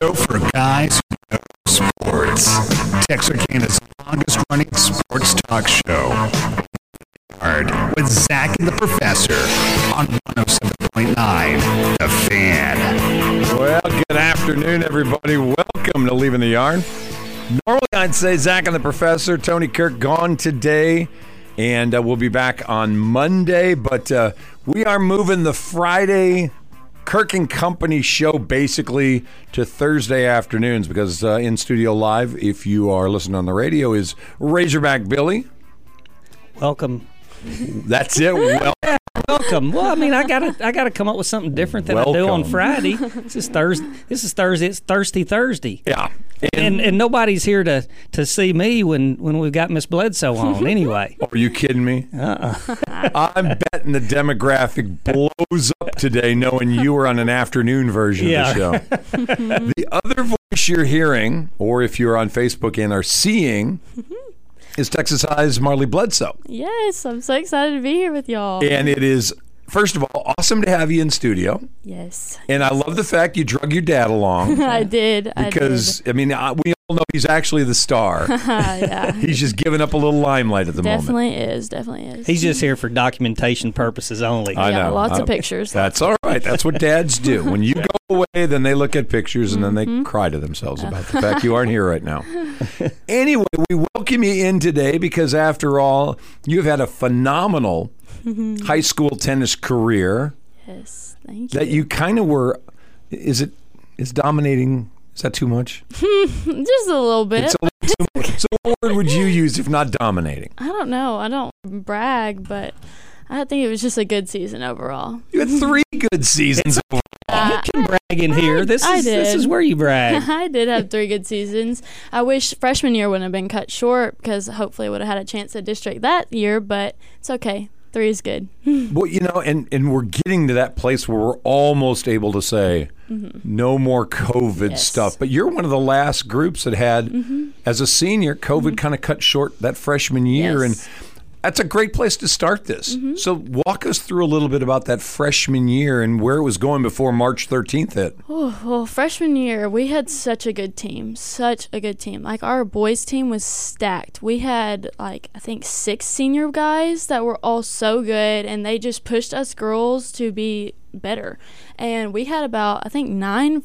show for guys who know sports. Texarkana's longest running sports talk show. With Zach and the Professor on 107.9 The Fan. Well, good afternoon, everybody. Welcome to Leaving the Yard. Normally, I'd say Zach and the Professor, Tony Kirk, gone today, and uh, we'll be back on Monday. But uh, we are moving the Friday Kirk and Company show basically to Thursday afternoons because uh, in studio live, if you are listening on the radio, is Razorback Billy. Welcome. That's it. Well, Welcome. Well, I mean, I gotta, I gotta come up with something different than I do on Friday. This is Thursday. This is Thursday. It's Thirsty Thursday. yeah. And and nobody's here to to see me when when we've got Miss Bledsoe on. Anyway, Are you kidding me? Uh-uh. I'm betting the demographic blows up today knowing you were on an afternoon version Yeah. of the show. the other voice you're hearing, or if you're on Facebook and are seeing, mm-hmm. is Texas High's Marlee Bledsoe. Yes, I'm so excited to be here with y'all. And it is, first of all, awesome to have you in studio. Yes, And I love the fact you drug your dad along I did. because, I, mean, I, we all know he's actually the star. Yeah, he's just giving up a little limelight at the moment. definitely is. Definitely is. he's just here for documentation purposes only. I yeah, know. lots I- of pictures. That's all right. That's what dads do. When you go away, then they look at pictures and then they mm-hmm. cry to themselves about the fact you aren't here right now. Anyway, we welcome you in today because, after all, you've had a phenomenal mm-hmm. high school tennis career yes, thank you. that you kind of were. Is it is dominating? Is that too much? just a little bit. It's a little too much. So, what word would you use if not dominating? I don't know. I don't brag, but I think it was just a good season overall. You had three good seasons. you can brag in here. This I is this is where you brag. I did have three good seasons. I wish freshman year wouldn't have been cut short because hopefully I would have had a chance at district that year, but it's okay. Three is good. Well, you know, and, and we're getting to that place where we're almost able to say no more COVID Mm-hmm. Yes. stuff. But you're one of the last groups that had, as a senior, COVID kind of cut short that freshman year. Mm-hmm. Yes. Mm-hmm. And that's a great place to start this. Mm-hmm. So walk us through a little bit about that freshman year and where it was going before March 13th hit. Oh, well, freshman year, we had such a good team. Such a good team. Like, our boys' team was stacked. We had, like, I think six senior guys that were all so good, and they just pushed us girls to be better. And we had about, I think, nine,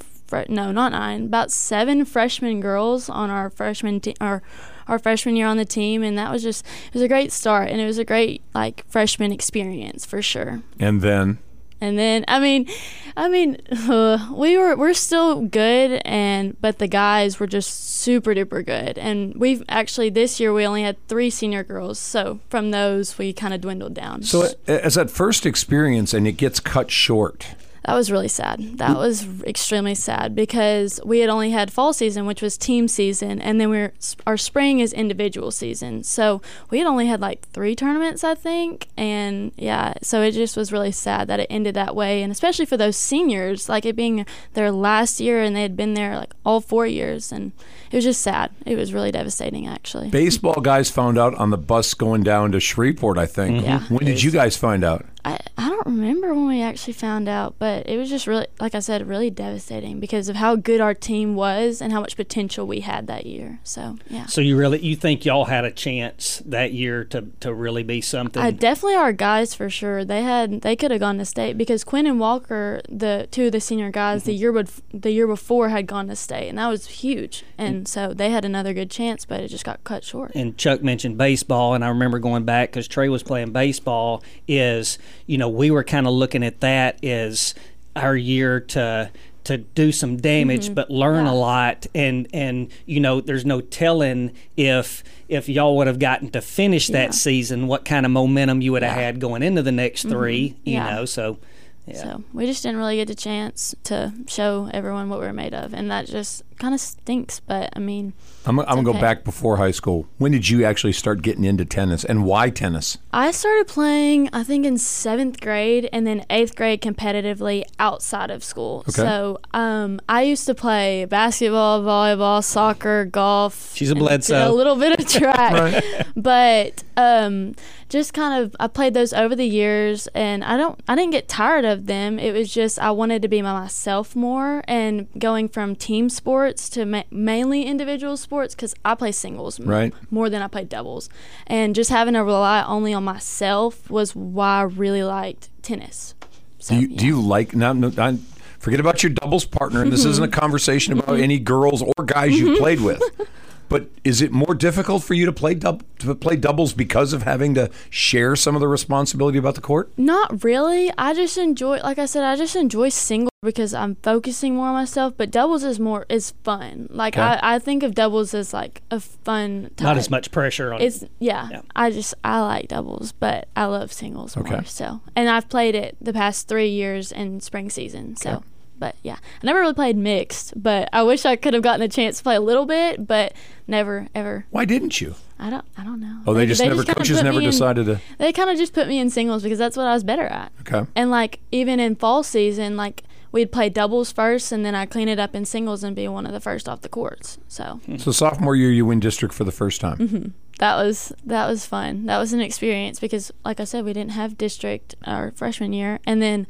no, not nine, about seven freshman girls on our freshman team, our, our freshman year on the team. And that was just, it was a great start, and it was a great, like, freshman experience for sure. And then And then I mean, I mean, we were we're still good, and but the guys were just super duper good. And we've actually this year we only had three senior girls, so from those we kind of dwindled down. so as that first experience and it gets cut short. That was really sad. That was extremely sad because we had only had fall season, which was team season, and then we are our spring is individual season. So we had only had like three tournaments, I think, and yeah, so it just was really sad that it ended that way, and especially for those seniors, like it being their last year, and they had been there like all four years, and it was just sad. It was really devastating, actually. Baseball guys found out on the bus going down to Shreveport, I think. Mm-hmm. Yeah. When did you guys find out? I, I don't remember when we actually found out, but it was just really, like I said, really devastating because of how good our team was and how much potential we had that year. So, yeah. So you really you think y'all had a chance that year to to really be something? I definitely our guys for sure. They had they could have gone to state because Quinn and Walker, the two of the senior guys, the mm-hmm. year bef- the year before had gone to state, and that was huge. And mm. so they had another good chance, but it just got cut short. and Chuck mentioned baseball, and I remember going back because Trey was playing baseball. Is you know we were kind of looking at that as our year to to do some damage, mm-hmm. but learn a lot. And and you know there's no telling if if y'all would have gotten to finish that Yeah. season, what kind of momentum you would have Yeah. had going into the next mm-hmm. three. You Yeah. know, so yeah. So we just didn't really get the chance to show everyone what we are made of, and that just kind of stinks, but I mean, I'm, I'm gonna go back before high school. When did you actually start getting into tennis, and why tennis? I started playing, I think, in seventh grade and then eighth grade competitively outside of school. Okay. So um, I used to play basketball, volleyball, soccer, golf. She's a and did Bledsoe. A little bit of track. But um, just kind of, I played those over the years and I don't, I didn't get tired of them. It was just, I wanted to be by myself more and going from team sports to ma- mainly individual sports because I play singles m- Right. more than I play doubles. And just having to rely only on myself was why I really liked tennis. So, Do you yeah. do you like now? No, I, forget about your doubles partner. And this isn't a conversation about mm-hmm. any girls or guys you mm-hmm. played with. But is it more difficult for you to play dub, to play doubles because of having to share some of the responsibility about the court? Not really. I just enjoy, like I said, I just enjoy single because I'm focusing more on myself. But doubles is more is fun. Like Okay. I, I think of doubles as like a fun. Type. Not as much pressure on It's yeah, Yeah. I just I like doubles, but I love singles Okay. more. So and I've played it the past three years in spring season. So. Okay. But yeah, I never really played mixed, but I wish I could have gotten a chance to play a little bit, but never ever. Why didn't you? I don't I don't know. Oh, they, just never kinda coaches never me in- decided to. they kind of just put me in singles because that's what I was better at. Okay. And like even in fall season, like we'd play doubles first, and then I clean it up in singles and be one of the first off the courts. So So sophomore year, you win district for the first time. Mm-hmm. that was that was fun. That was an experience because, like I said, we didn't have district our freshman year, and then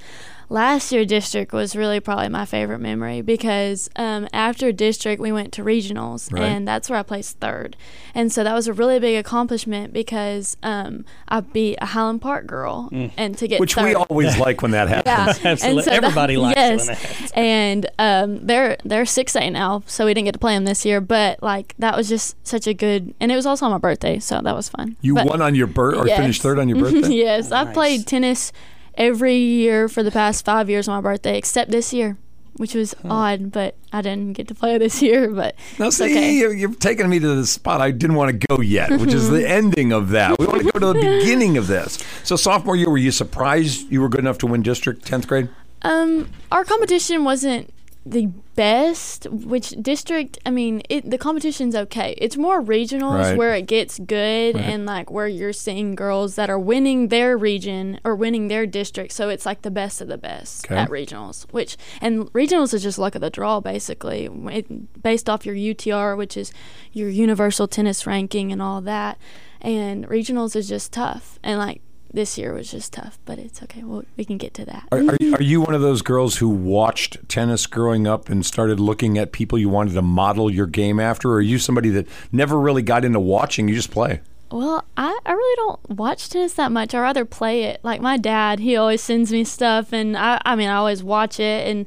last year district was really probably my favorite memory because um, after district we went to regionals, Right. and that's where I placed third, and so that was a really big accomplishment because um, I beat a Highland Park girl, and to get Which third. we always like when that happens. Yeah, Absolutely. that- Everybody likes it when yes. that happens. And um, they're they're six A now, so we didn't get to play them this year. But like that was just such a good, and it was also on my birthday, so that was fun. You But- won on your birth or Yes. finished third on your birthday? yes, I've Nice. played tennis every year for the past five years on my birthday, except this year, which was odd. But I didn't get to play this year. But Now, it's see, okay. you're, you're taking me to the spot I didn't want to go yet, which is the ending of that. We want to go to the beginning of this. So, sophomore year, were you surprised you were good enough to win district 10th grade? Um, our competition wasn't the best. Which district? I mean, it the competition's okay. It's more regionals Right. where it gets good, Right. and like where you're seeing girls that are winning their region or winning their district. So it's like the best of the best Okay. at regionals. Which and regionals is just luck of the draw, basically, it, based off your UTR, which is your universal tennis ranking and all that. And regionals is just tough, and like. This year was just tough, but it's okay. Well, we can get to that. Are, are, you- are you one of those girls who watched tennis growing up and started looking at people you wanted to model your game after? Or are you somebody that never really got into watching? You just play? Well, I, I really don't watch tennis that much. I rather play it. Like my dad, he always sends me stuff, and I, I mean, I always watch it, and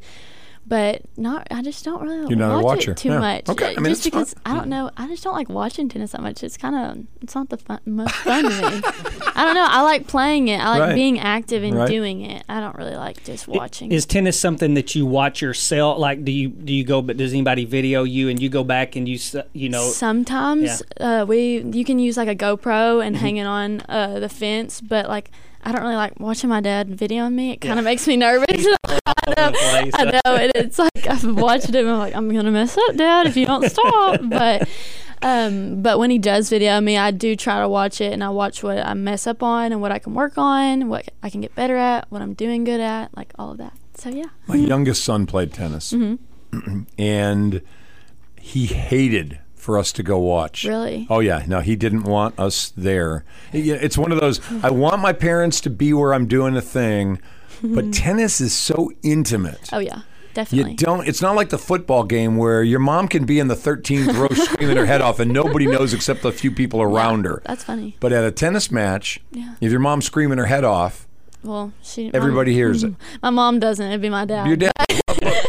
but not. I just don't really You're not a watch watcher. it too Yeah. much. Okay, I mean, just because fine. I don't know. I just don't like watching tennis that much. It's kind of it's not the fun, most fun to me. I don't know. I like playing it. I like Right. being active and Right. doing it. I don't really like just watching. Is tennis something that you watch yourself? Like, do you do you go? But does anybody video you and you go back and you s- you know? Sometimes uh, we you can use like a GoPro Mm-hmm. and hang it on uh, the fence, but like I don't really like watching my dad videoing me. It kind Yeah. of makes me nervous. I know. I know, and it's like I've watched it. and I'm like, I'm gonna mess up, Dad, if you don't stop. but um, but when he does video me, I do try to watch it, and I watch what I mess up on and what I can work on, what I can get better at, what I'm doing good at, like all of that. So yeah. My youngest son played tennis, and he hated for us to go watch. Really? Oh yeah, no, he didn't want us there. It's one of those. I want my parents to be where I'm doing a thing, but tennis is so intimate. Oh yeah, You don't. It's not like the football game where your mom can be in the 13th row screaming her head off, and nobody knows except the few people around her. That's funny. But at a tennis match, Yeah. if your mom's screaming her head off, Well, she. everybody my, hears it. My mom doesn't. It'd be my dad. Your dad.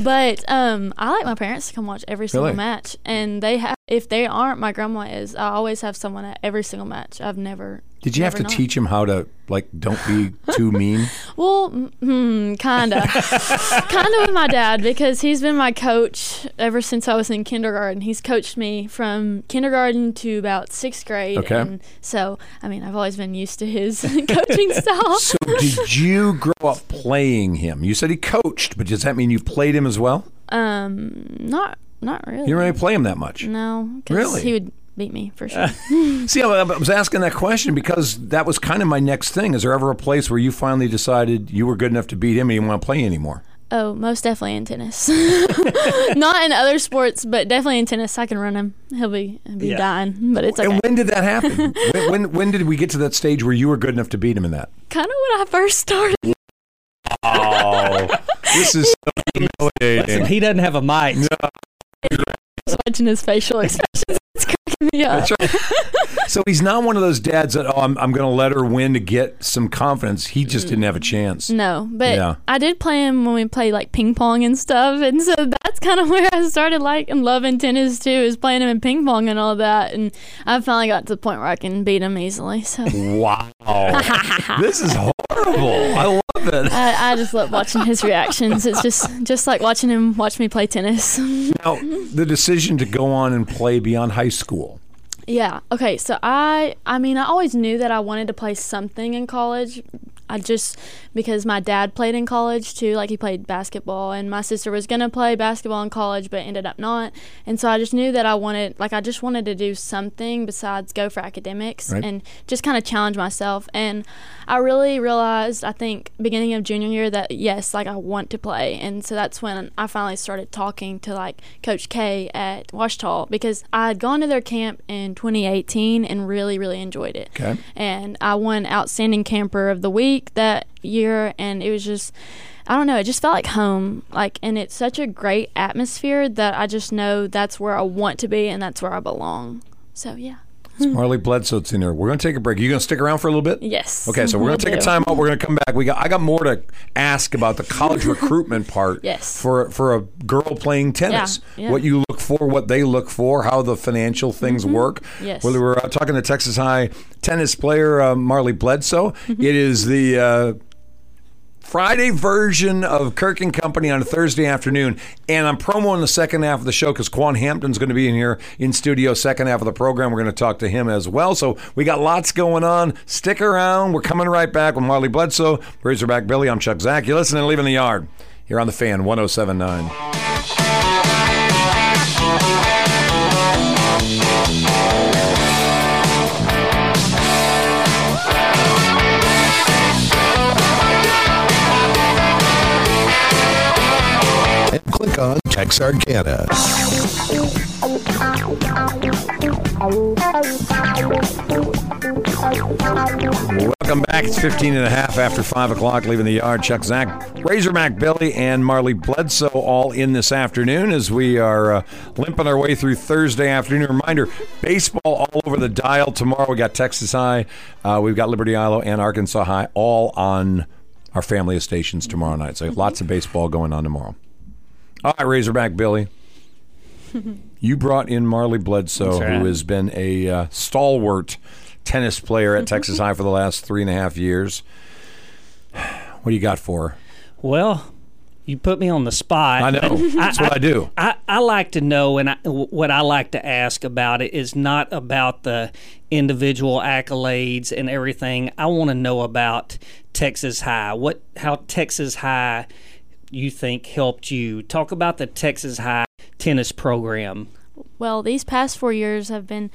But um, I like my parents to come watch every single Really? match, and they have. If they aren't, my grandma is. I always have someone at every single match. I've never. Did you have to not. teach him how to like don't be too mean? Well, mm, kinda, kinda with my dad because he's been my coach ever since I was in kindergarten. He's coached me from kindergarten to about sixth grade, Okay. and so I mean I've always been used to his coaching style. So did you grow up playing him? You said he coached, but does that mean you played him as well? Um, not Not really. You didn't really play him that much. No, Really? he would beat me for sure. See, I I was asking that question because that was kind of my next thing. Is there ever a place where you finally decided you were good enough to beat him and you didn't want to play anymore? oh, most definitely in tennis. Not in other sports, but definitely in tennis. I can run him. He'll be he'll be Yeah. dying, but it's okay. And when did that happen? when, when when did we get to that stage where you were good enough to beat him in that? kind of when I first started. Oh, this is so Listen, humiliating. he doesn't have a mic. watching his facial expressions. It's cracking me up. That's right. so he's not one of those dads that oh, I'm, I'm going to let her win to get some confidence. He just didn't have a chance. No, but Yeah. I did play him when we played like ping pong and stuff, and so that's kind of where I started like and loving tennis too, is playing him in ping pong and all that. And I finally got to the point where I can beat him easily. So Wow, this is horrible. I love it. I, I just love watching his reactions. It's just just like watching him watch me play tennis. Now, the decision to go on and play beyond high school. Yeah. Okay. So I, I mean, I always knew that I wanted to play something in college. I just because my dad played in college too, like he played basketball, and my sister was gonna play basketball in college, but ended up not. And so I just knew that I wanted, like, I just wanted to do something besides go for academics Right. and just kind of challenge myself. And I really realized, I think, beginning of junior year, that yes, like I want to play. And so that's when I finally started talking to like Coach K at Ouachita because I had gone to their camp in 2018 and really, really enjoyed it Okay. and I won Outstanding Camper of the Week that year, and it was just. I don't know, it just felt like home. Like and it's such a great atmosphere that I just know that's where I want to be and that's where I belong. So yeah. It's Marlee Bledsoe's in there. We're going to take a break. you going to stick around for a little bit? Yes. Okay, so we're going to take a time out. We're going to come back. We got I got more to ask about the college recruitment part. Yes. For for a girl playing tennis, Yeah, yeah. what you look for, what they look for, how the financial things work. Mm-hmm. Yes. Well, we were uh, talking to Texas High tennis player uh, Marlee Bledsoe. Mm-hmm. It is the uh, Friday version of Kirk and Company on a Thursday afternoon, and I'm promoing the second half of the show because Quan Hampton's going to be in here in studio second half of the program. We're going to talk to him as well. So we got lots going on. Stick around. We're coming right back with Marlee Bledsoe, Razorback Billy. I'm Chuck Zach. You're listening to Leaving the Yard here on the Fan 107.9. on Texarkana. Welcome back. It's 15 and a half after 5 o'clock, leaving the yard. Chuck Zach, Razorback Billy, and Marlee Bledsoe all in this afternoon as we are uh, limping our way through Thursday afternoon. Reminder baseball all over the dial. Tomorrow we got Texas High, uh, we've got Liberty-Eylau, and Arkansas High all on our family of stations tomorrow night. So lots of baseball going on tomorrow. All right, Razorback Billy. You brought in Marlee Bledsoe, right. who has been a uh, stalwart tennis player at Texas High for the last three and a half years. What do you got for her? Well, you put me on the spot. I know. That's what I do. I, I like to know, and I, what I like to ask about it is not about the individual accolades and everything. I want to know about Texas High. What, how Texas High you think helped you? Talk about the Texas High tennis program. well, these past four years have been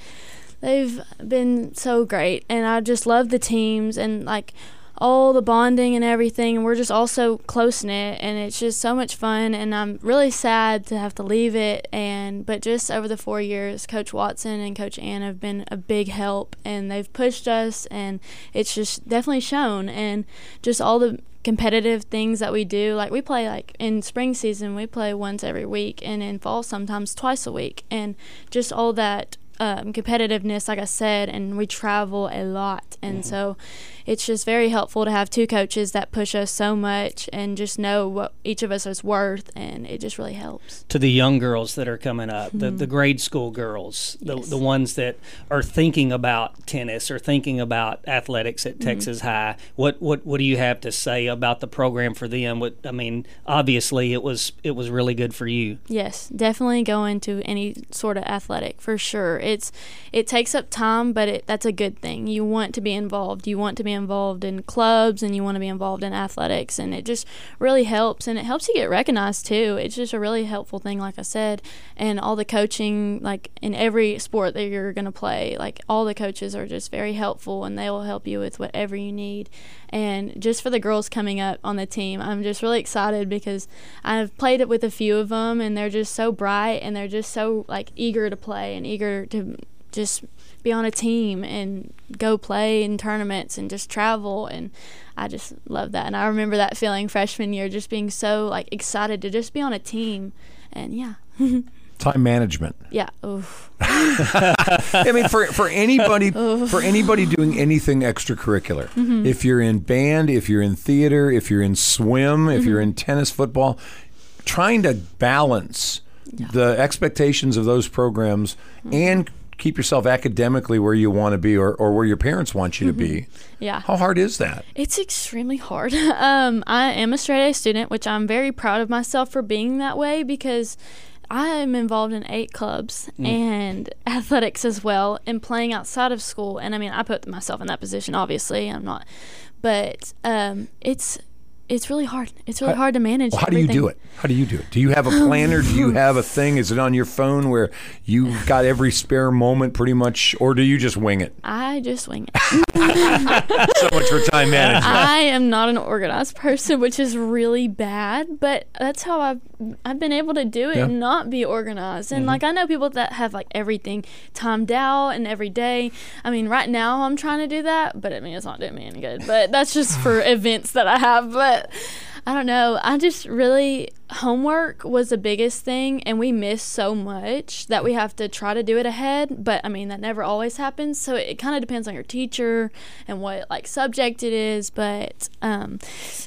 they've been so great and I just love the teams and like all the bonding and everything and we're just all so close knit and it's just so much fun and I'm really sad to have to leave it and but just over the 4 years coach Watson and coach Ann have been a big help and they've pushed us and it's just definitely shown and just all the competitive things that we do. Like we play like in spring season we play once every week and in fall sometimes twice a week. And just all that um, competitiveness like i said and we travel a lot and mm-hmm. so it's just very helpful to have two coaches that push us so much and just know what each of us is worth and it just really helps to the young girls that are coming up, the, the mm-hmm. grade school girls, the, Yes. the ones that are thinking about tennis or thinking about athletics at mm-hmm. Texas High. What, what what do you have to say about the program for them? What I mean, obviously it was it was really good for you. Yes, definitely go into any sort of athletic for sure. It's it takes up time, but it, that's a good thing. You want to be involved. You want to be involved in clubs, and you want to be involved in athletics, and it just really helps. And it helps you get recognized too. It's just a really helpful thing, like I said, and all the coaching, like in every sport that you're gonna play, like all the coaches are just very helpful, and they will help you with whatever you need. And just for the girls coming up on the team, I'm just really excited because I've played it with a few of them, and they're just so bright and they're just so like eager to play and eager to just be on a team and go play in tournaments and just travel and I just love that. And I remember that feeling freshman year just being so like excited to just be on a team and yeah. Time management. yeah. Oof. I mean, for for anybody for anybody doing anything extracurricular, Mm-hmm. if you're in band, if you're in theater, if you're in swim, if Mm-hmm. you're in tennis, football, trying to balance the expectations of those programs Mm-hmm. and keep yourself academically where you want to be or, or where your parents want you to be. Mm-hmm. Yeah. How hard is that? It's extremely hard. Um, I am a straight A student, which I'm very proud of myself for being that way because I am involved in eight clubs and athletics as well, and playing outside of school. And I mean, I put myself in that position. Obviously, I'm not, but um, it's it's really hard. It's really hard to manage. Well, how do you do it? How do you do it? Do you have a planner? do you have a thing? Is it on your phone where you got every spare moment pretty much, or do you just wing it? I just wing it. So much for time management. I am not an organized person, which is really bad. But that's how I've I've been able to do it Yeah. and not be organized. And mm-hmm. like I know people that have like everything timed out and every day. I mean, right now I'm trying to do that, but I mean it's not doing me any good. But that's just for events that I have. But I don't know. I just really homework was the biggest thing, and we miss so much that we have to try to do it ahead. But I mean, that never always happens. So it, kind of depends on your teacher and what like subject it is. But um,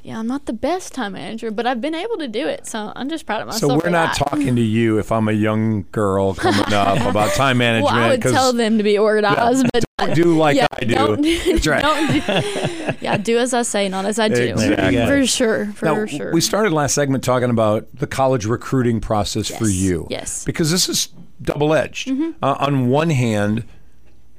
yeah, I'm not the best time manager, but I've been able to do it. So I'm just proud of myself. So we're not that. talking to you if I'm a young girl coming up about time management. Well, I would tell them to be organized, but do like yeah, I do. Don't, That's right. do, yeah, do as I say, not as I do. Exactly. For sure. For Now, sure. we started last segment talking about the college recruiting process for you. yes. Mm-hmm. Because this is double edged. Uh, on one hand,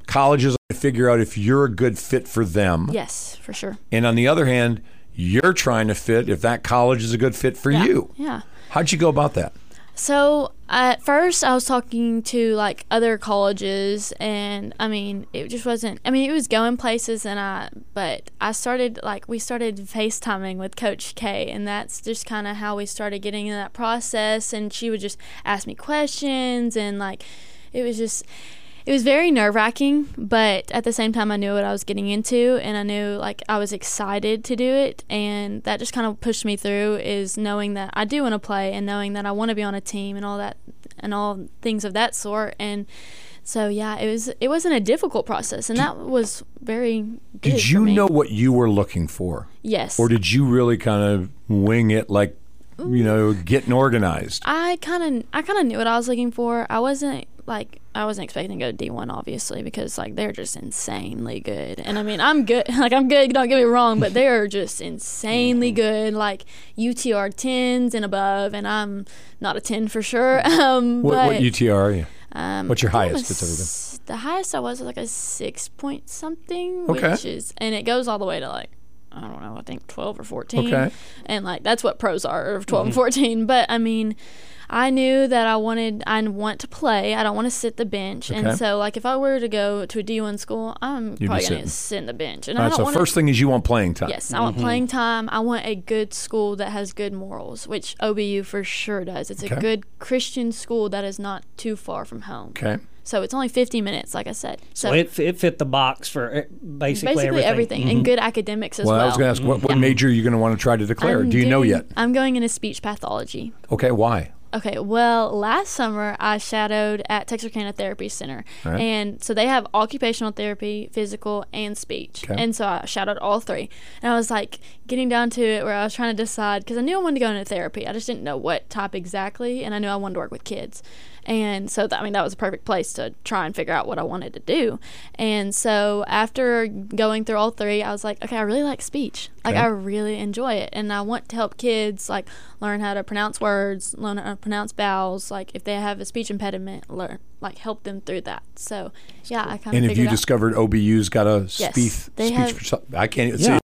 colleges figure out if you're a good fit for them. yes, for sure. And on the other hand, you're trying to fit if that college is a good fit for Yeah. you. Yeah. How'd you go about that? So at first, I was talking to like other colleges, and I mean, it just wasn't. I mean, it was going places, and I. But I started like we started FaceTiming with Coach K, and that's just kind of how we started getting in that process. And she would just ask me questions, and like, it was just. It was very nerve wracking, but at the same time, I knew what I was getting into, and I knew like I was excited to do it, and that just kind of pushed me through. Is knowing that I do want to play, and knowing that I want to be on a team, and all that, and all things of that sort. And so, yeah, it was it wasn't a difficult process, and that was very. Good Did you know what you were looking for? Yes. Or did you really kind of wing it like, you know, getting organized? I kind of I kind of knew what I was looking for. I wasn't like I wasn't expecting to go to D1 obviously because like they're just insanely good. And I mean, I'm good. Like I'm good, don't get me wrong, but they are just insanely good like UTR 10s and above and I'm not a 10 for sure. Um What, but, what UTR are you? um, what's your highest it's ever been? The highest I was was like a 6 point something, Okay. which is and it goes all the way to like I don't know, I think 12 or 14. Okay. And like that's what pros are, of 12 and 14. But I mean, I knew that I wanted, I want to play. I don't want to sit the bench. Okay. And so, like, if I were to go to a D1 school, I'm be probably going to sit in the bench. And All I right, don't so want first thing is you want playing time. Yes, I want playing time. I want a good school that has good morals, which OBU for sure does. It's Okay. a good Christian school that is not too far from home. Okay. So it's only 50 minutes, like I said. So, So it, it fit the box for eh, basically, basically everything. everything, and good academics as Well, well. I was going to ask, what, what major are you going to want to try to declare? I'm Do you know yet? I'm going into speech pathology. Okay, why? Okay, well, last summer I shadowed at Texarkana Therapy Center. Right. And so they have occupational therapy, physical, and speech. Okay. And so I shadowed all three. And I was like, getting down to it where I was trying to decide because I knew I wanted to go into therapy. I just didn't know what type exactly, and I knew I wanted to work with kids. And so, that, I mean, that was a perfect place to try and figure out what I wanted to do. And so, after going through all three, I was like, okay, I really like speech. Like, Okay. I really enjoy it. And I want to help kids, like, learn how to pronounce words, learn how to pronounce vowels. Like, if they have a speech impediment, learn, like, help them through that. So, yeah, I kind of And have figured you out. discovered OBU's got a Yes, speech? they speech have- I can't even Yeah. see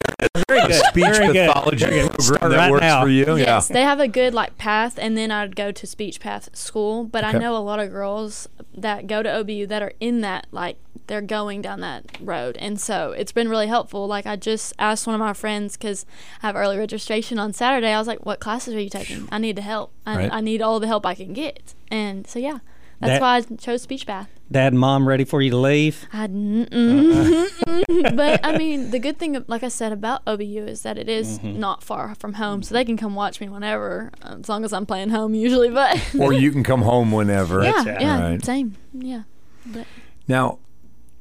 Very a good. speech Very good. pathology Very good. program Start that right works now. for you. Yes, Yeah. they have a good like path, and then I'd go to speech path school. But Okay. I know a lot of girls that go to OBU that are in that like they're going down that road, and so it's been really helpful. Like I just asked one of my friends because I have early registration on Saturday. I was like, "What classes are you taking? I need to help. I, Right. I need all the help I can get." And so yeah, that's That- why I chose speech path. Dad and mom ready for you to leave? I mm but I mean, the good thing, like I said about OBU, is that it is Mm-hmm. not far from home, so they can come watch me whenever, uh, as long as I'm playing home usually. But or you can come home whenever. yeah, it. yeah, Right. same, yeah. But Now,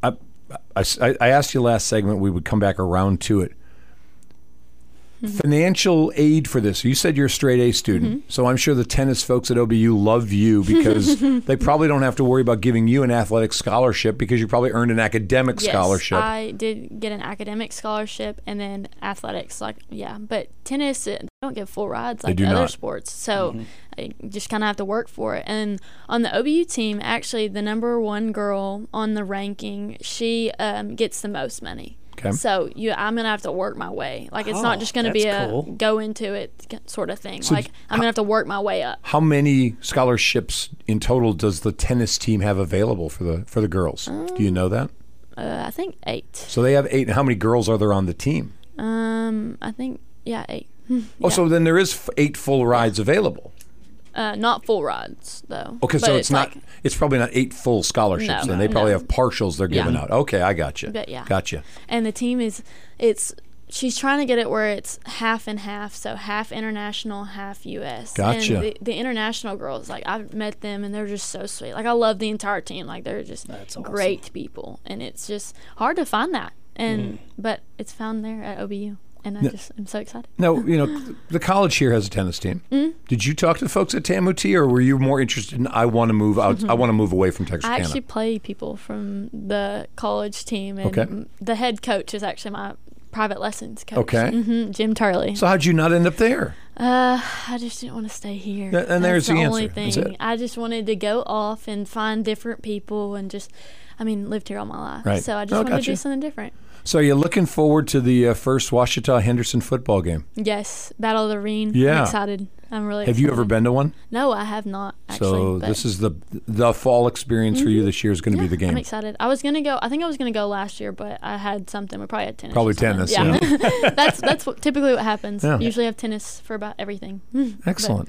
I, I, I asked you last segment we would come back around to it. Mm-hmm. Financial aid for this. You said you're a straight A student, Mm-hmm. so I'm sure the tennis folks at OBU love you because they probably don't have to worry about giving you an athletic scholarship because you probably earned an academic yes, scholarship. I did get an academic scholarship and then athletics, like yeah. But tennis, uh, they don't give full rides like do other not. sports, so I just kind of have to work for it. And on the OBU team, actually, the number one girl on the ranking, she um, gets the most money. Okay. So you, I'm gonna have to work my way. Like it's Oh, not just gonna be a cool. go into it sort of thing. So like I'm gonna have to work my way up. How many scholarships in total does the tennis team have available for the for the girls? Do you know that? Uh, I think eight. So they have eight. And how many girls are there on the team? Um, I think yeah, eight. Oh, so then there is f- eight full rides available. Uh, not full rides though. Okay, But so it's, not. like- it's probably not eight full scholarships. No, then they probably no. have partials they're giving Yeah. out. Okay, I got you. But yeah. gotcha. and the team is it's she's trying to get it where it's half and half so half international half us Gotcha. and the, the international girls like i've met them and they're just so sweet like i love the entire team like they're just That's awesome. great people and it's just hard to find that and Mm. but it's found there at obu and i just i'm so excited Now, you know, the college here has a tennis team. Mm-hmm. Did you talk to the folks at TAMUT, or were you more interested in I want to move out? I want to move away from Texas. i actually play people from the college team and Okay. the head coach is actually my private lessons coach Okay. hmm jim turley so how'd you not end up there? Uh, I just didn't want to stay here. Th- and there's That's the only. That's thing. I just wanted to go off and find different people and just, I mean, lived here all my life. Right. So I just Oh, wanted to do something different. So you're looking forward to the uh, first Ouachita Henderson football game. Yes, Battle of the Ravine. Yeah. I'm excited. I'm really. Have you ever been to one? No, I have not actually. so but this is the the fall experience for you this year is going to yeah, be the game. I'm excited. I was gonna go. I think I was gonna go last year, but I had something. We probably had tennis. Probably tennis, Yeah, that's that's what, typically what happens. Yeah. Usually have tennis for about everything. But, Excellent.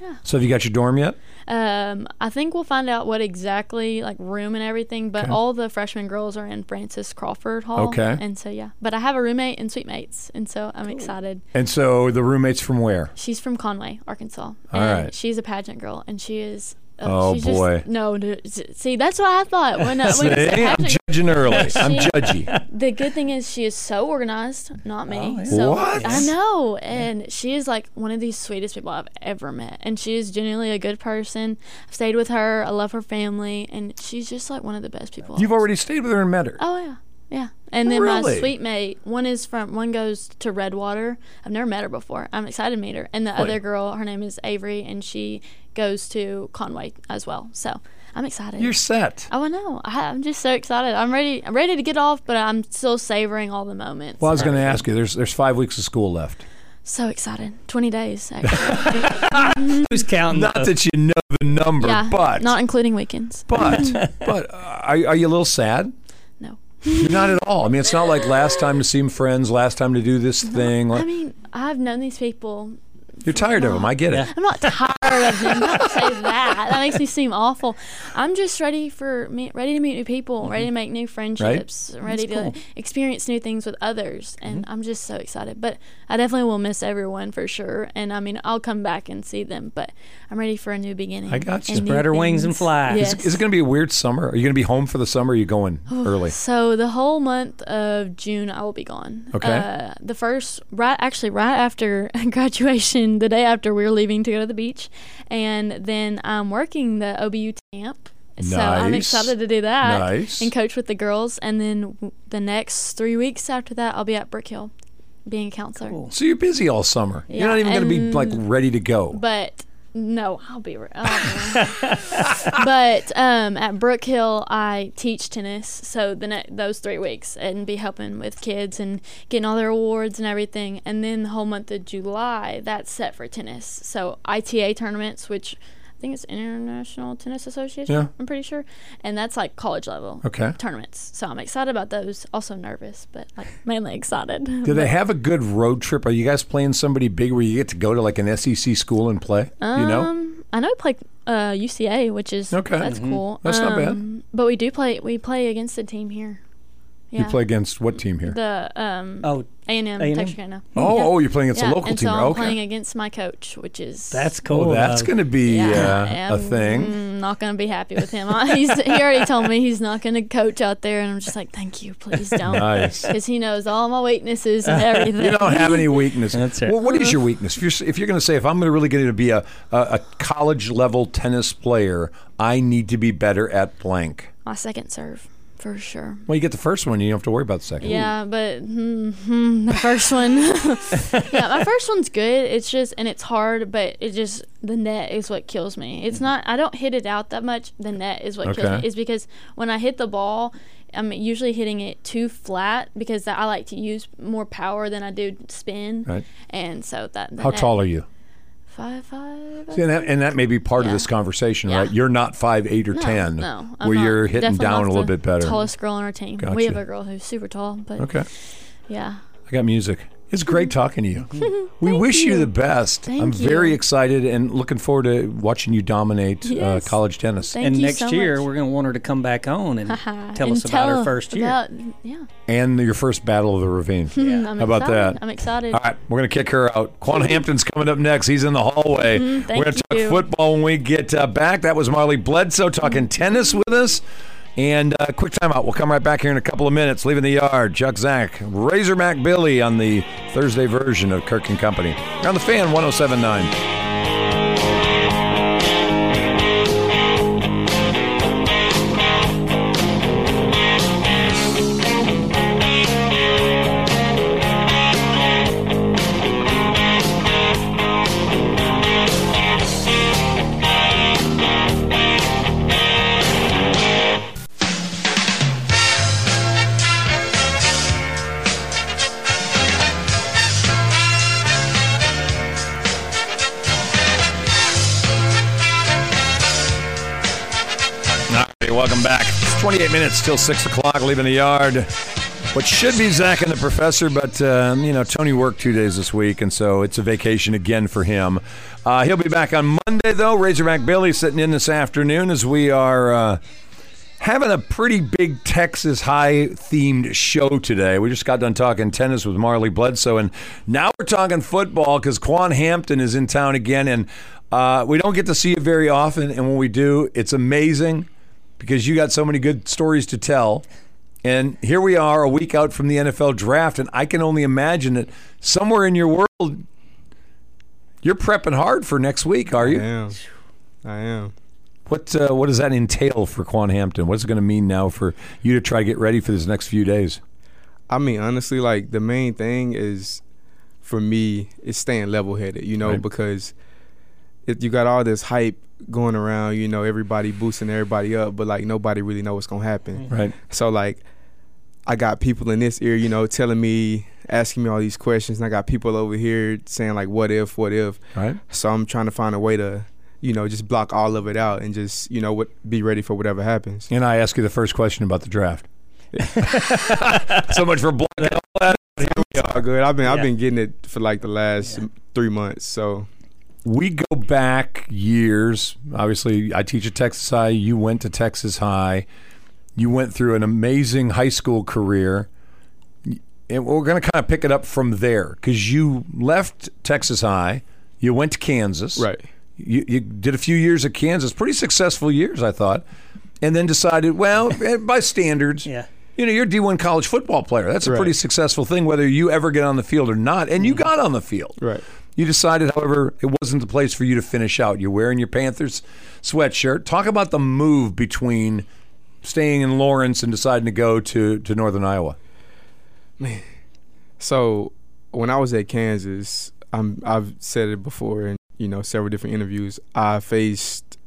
yeah. So have you got your dorm yet? Um, I think we'll find out what exactly like room and everything, but Okay. all the freshman girls are in Frances Crawford Hall. Okay. And so yeah, but I have a roommate and suite mates, and so I'm excited. And so the roommates from where? She's from Conway, Arkansas. All and right. She's a pageant girl, and she is. Oh, she's boy. Just, no, no, see, that's what I thought when, uh, See, when it's a I'm judging early. I'm She- judgy. the good thing is she is so organized, not me. Oh, yeah. So What? I know, and she is like one of the sweetest people I've ever met, and she is genuinely a good person. I've stayed with her. I love her family, and she's just like one of the best people. You've I've- already stayed with her and met her. Oh yeah, yeah. And then my Really? sweet mate, one is from one goes to Redwater. I've never met her before. I'm excited to meet her. And the Wait. other girl, her name is Avery, and she goes to Conway as well. So I'm excited. You're set. Oh, I know. I, I'm just so excited. I'm ready. I'm ready to get off, but I'm still savoring all the moments. Well, I was going to ask you. There's there's five weeks of school left. So excited. 20 days. Actually. Who's counting? Not the- that you know the number, yeah. but not including weekends. but but uh, are, are you a little sad? Not at all. I mean, it's not like last time to see friends, last time to do this thing. I mean, I've known these people You're tired of him. I get it. Yeah. I'm not tired of him. Don't say that. That makes me seem awful. I'm just ready for me, ready to meet new people, ready to make new friendships, ready to experience new things with others, and Mm-hmm. I'm just so excited. But I definitely will miss everyone for sure. And I mean, I'll come back and see them, but I'm ready for a new beginning. I got you. and Spread her wings and things. fly. Yes. Is, is it going to be a weird summer? Are you going to be home for the summer? Or are you going early? So the whole month of June, I will be gone. Okay. Uh, the first, right, actually, right after graduation, the day after we were leaving to go to the beach, and then I'm working the OBU camp. So I'm excited to do that Nice. and coach with the girls. And then w- the next three weeks after that, I'll be at Brook Hill, being a counselor. Cool. So you're busy all summer. you're not even going to be like ready to go. But no, I'll be. re- but um, at Brook Hill, I teach tennis. So the ne- those three weeks and be helping with kids and getting all their awards and everything. And then the whole month of July, that's set for tennis. So ITA tournaments, which I think it's International Tennis Association. Yeah. I'm pretty sure, and that's like college level Okay. tournaments. So I'm excited about those. Also nervous, but like mainly excited. Do they have a good road trip? Are you guys playing somebody big where you get to go to like an SEC school and play? Do you know? Um, I know we play uh, UCA, which is Okay. That's cool. That's not bad. Um, But we do play. We play against a team here. Yeah. You play against what team here? the um Oh, A and M A&M? Texarkana. oh, Yeah. oh, you're playing against yeah. a local and team. so I'm okay. playing against my coach, which is that's cool. oh, that's though. going to be yeah, uh, a I'm, thing. mm, not gonna be happy with him. He's he already told me he's not gonna coach out there, and I'm just like, thank you, please don't, Nice. because he knows all my weaknesses and everything. You don't have any weakness. That's it. Well, what is your weakness? If you're if you're going to say if I'm going to really going to be a, a a college level tennis player, I need to be better at blank. my second serve, for sure. Well, you get the first one, you don't have to worry about the second. Yeah, but hmm, hmm, the first one, yeah, my first one's good. It's just and it's hard, but it just the net is what kills me. It's not. I don't hit it out that much. The net is what kills me. Is because when I hit the ball, I'm usually hitting it too flat because I like to use more power than I do spin. Right. And so that. the How net- tall are you? Five five. See, and, that, and that may be part of this conversation, Yeah. right? You're not five eight or No, ten, no, I'm where not. you're hitting down a little bit better. Tallest girl on our team. We have a girl who's super tall, but Okay, yeah. I got music. It's great talking to you. we wish you. you. the best. Thank I'm very excited and looking forward to watching you dominate uh, college tennis. Thank and you next so year, much. we're going to want her to come back on and tell And us about her first year. about- yeah. and your first battle of the ravine. I'm How about excited. that? I'm excited. All right, we're going to kick her out. Quan Hampton's coming up next. He's in the hallway. Mm, thank we're going to talk football when we get uh, back. That was Marlee Bledsoe talking tennis with us. And uh, quick timeout. We'll come right back here in a couple of minutes. Leaving the yard, Chuck Zach, Razorback Billy on the Thursday version of Kirk and Company. On the fan 1079. 28 minutes till 6 o'clock, leaving the yard. What should be Zach and the professor, but, um, you know, Tony worked two days this week, and so it's a vacation again for him. Uh, he'll be back on Monday, though. Razorback Billy sitting in this afternoon as we are uh, having a pretty big Texas High themed show today. We just got done talking tennis with Marlee Bledsoe, and now we're talking football because Quan Hampton is in town again, and uh, we don't get to see it very often. And when we do, it's amazing because you got so many good stories to tell. And here we are, a week out from the NFL draft, and I can only imagine that somewhere in your world, you're prepping hard for next week, are I you? am. I am. What uh, what does that entail for Quan Hampton? What's it going to mean now for you to try to get ready for this next few days? I mean, honestly, like the main thing is for me is staying level headed, you know, Right. because it, you got all this hype going around, you know, everybody boosting everybody up, but like nobody really know what's gonna happen. Mm-hmm. Right. So like I got people in this ear, you know, telling me, asking me all these questions, and I got people over here saying like, "What if? What if?" Right. So I'm trying to find a way to, you know, just block all of it out and just, you know, what be ready for whatever happens. And I ask you the first question about the draft. so much for blocking all that. All good. I've been I've been getting it for like the last three months. So We go back years. Obviously, I teach at Texas High. You went to Texas High. You went through an amazing high school career. And we're going to kind of pick it up from there because you left Texas High. You went to Kansas. right. You, you did a few years at Kansas, pretty successful years, I thought, and then decided, well, eh, by standards, Yeah. you know, you're a D1 college football player. That's a Right. pretty successful thing, whether you ever get on the field or not. And you got on the field. Right. You decided, however, it wasn't the place for you to finish out. You're wearing your Panthers sweatshirt. Talk about the move between staying in Lawrence and deciding to go to, to Northern Iowa. Man. So when I was at Kansas, I'm, I've said it before in you know several different interviews. I faced